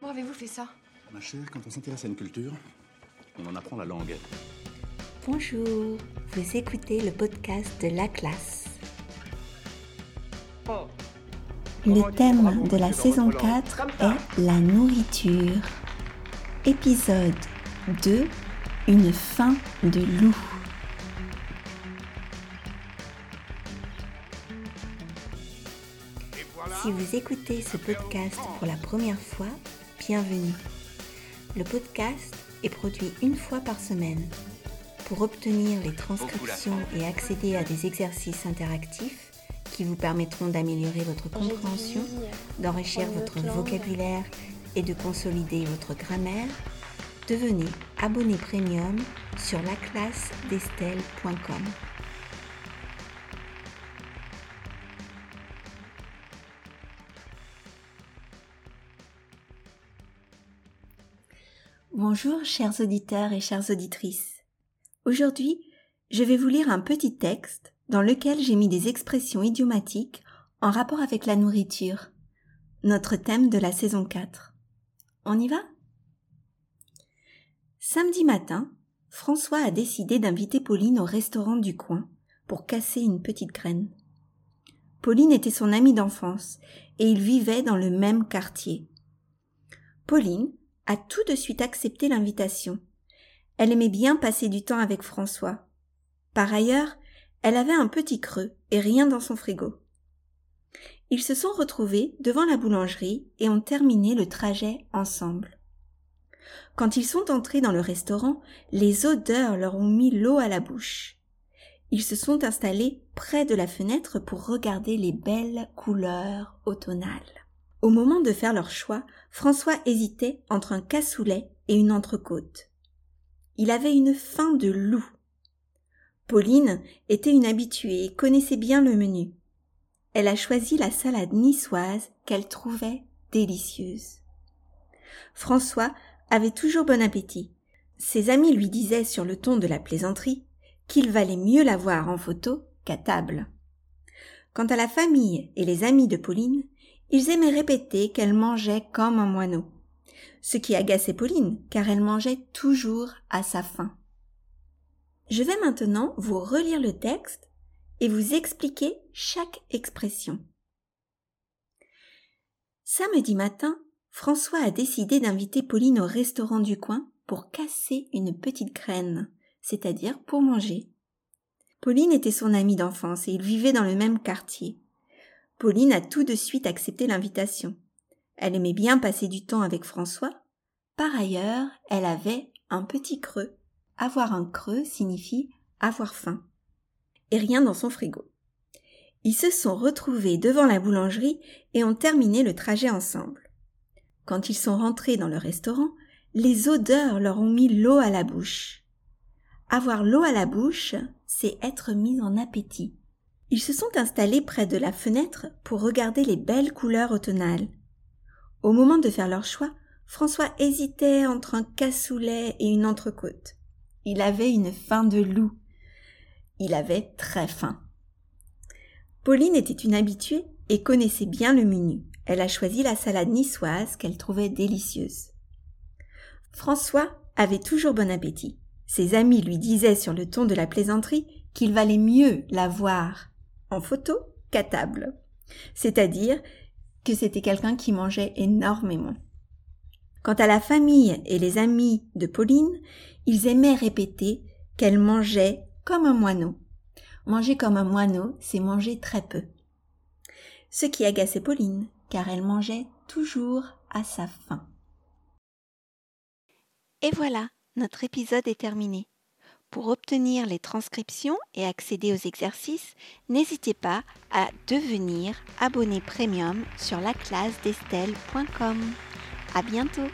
Comment avez-vous fait ça? Ma chère, quand on s'intéresse à une culture, on en apprend la langue. Bonjour, vous écoutez le podcast de la classe. Le thème de la saison 4 est la nourriture. Épisode 2, une faim de loup. Si vous écoutez ce podcast pour la première fois, bienvenue. Le podcast est produit une fois par semaine. Pour obtenir les transcriptions et accéder à des exercices interactifs qui vous permettront d'améliorer votre compréhension, d'enrichir votre vocabulaire et de consolider votre grammaire, devenez abonné premium sur laclassedestelle.com. Bonjour chers auditeurs et chères auditrices. Aujourd'hui, je vais vous lire un petit texte dans lequel j'ai mis des expressions idiomatiques en rapport avec la nourriture, notre thème de la saison 4. On y va? Samedi matin, François a décidé d'inviter Pauline au restaurant du coin pour casser une petite graine. Pauline était son amie d'enfance et ils vivaient dans le même quartier. Pauline a tout de suite accepté l'invitation. Elle aimait bien passer du temps avec François. Par ailleurs, elle avait un petit creux et rien dans son frigo. Ils se sont retrouvés devant la boulangerie et ont terminé le trajet ensemble. Quand ils sont entrés dans le restaurant, les odeurs leur ont mis l'eau à la bouche. Ils se sont installés près de la fenêtre pour regarder les belles couleurs automnales. Au moment de faire leur choix, François hésitait entre un cassoulet et une entrecôte. Il avait une faim de loup. Pauline était une habituée et connaissait bien le menu. Elle a choisi la salade niçoise qu'elle trouvait délicieuse. François avait toujours bon appétit. Ses amis lui disaient sur le ton de la plaisanterie qu'il valait mieux la voir en photo qu'à table. Quant à la famille et les amis de Pauline, ils aimaient répéter qu'elle mangeait comme un moineau, ce qui agaçait Pauline, car elle mangeait toujours à sa faim. Je vais maintenant vous relire le texte et vous expliquer chaque expression. Samedi matin, François a décidé d'inviter Pauline au restaurant du coin pour casser une petite graine, c'est-à-dire pour manger. Pauline était son amie d'enfance et ils vivaient dans le même quartier. Pauline a tout de suite accepté l'invitation. Elle aimait bien passer du temps avec François. Par ailleurs, elle avait un petit creux. Avoir un creux signifie avoir faim. Et rien dans son frigo. Ils se sont retrouvés devant la boulangerie et ont terminé le trajet ensemble. Quand ils sont rentrés dans le restaurant, les odeurs leur ont mis l'eau à la bouche. Avoir l'eau à la bouche, c'est être mis en appétit. Ils se sont installés près de la fenêtre pour regarder les belles couleurs automnales. Au moment de faire leur choix, François hésitait entre un cassoulet et une entrecôte. Il avait une faim de loup. Il avait très faim. Pauline était une habituée et connaissait bien le menu. Elle a choisi la salade niçoise qu'elle trouvait délicieuse. François avait toujours bon appétit. Ses amis lui disaient sur le ton de la plaisanterie qu'il valait mieux la voir en photo qu'à table. C'est-à-dire que c'était quelqu'un qui mangeait énormément. Quant à la famille et les amis de Pauline, ils aimaient répéter qu'elle mangeait comme un moineau. Manger comme un moineau, c'est manger très peu. Ce qui agaçait Pauline, car elle mangeait toujours à sa faim. Et voilà, notre épisode est terminé. Pour obtenir les transcriptions et accéder aux exercices, n'hésitez pas à devenir abonné premium sur laclasdestelle.com. À bientôt!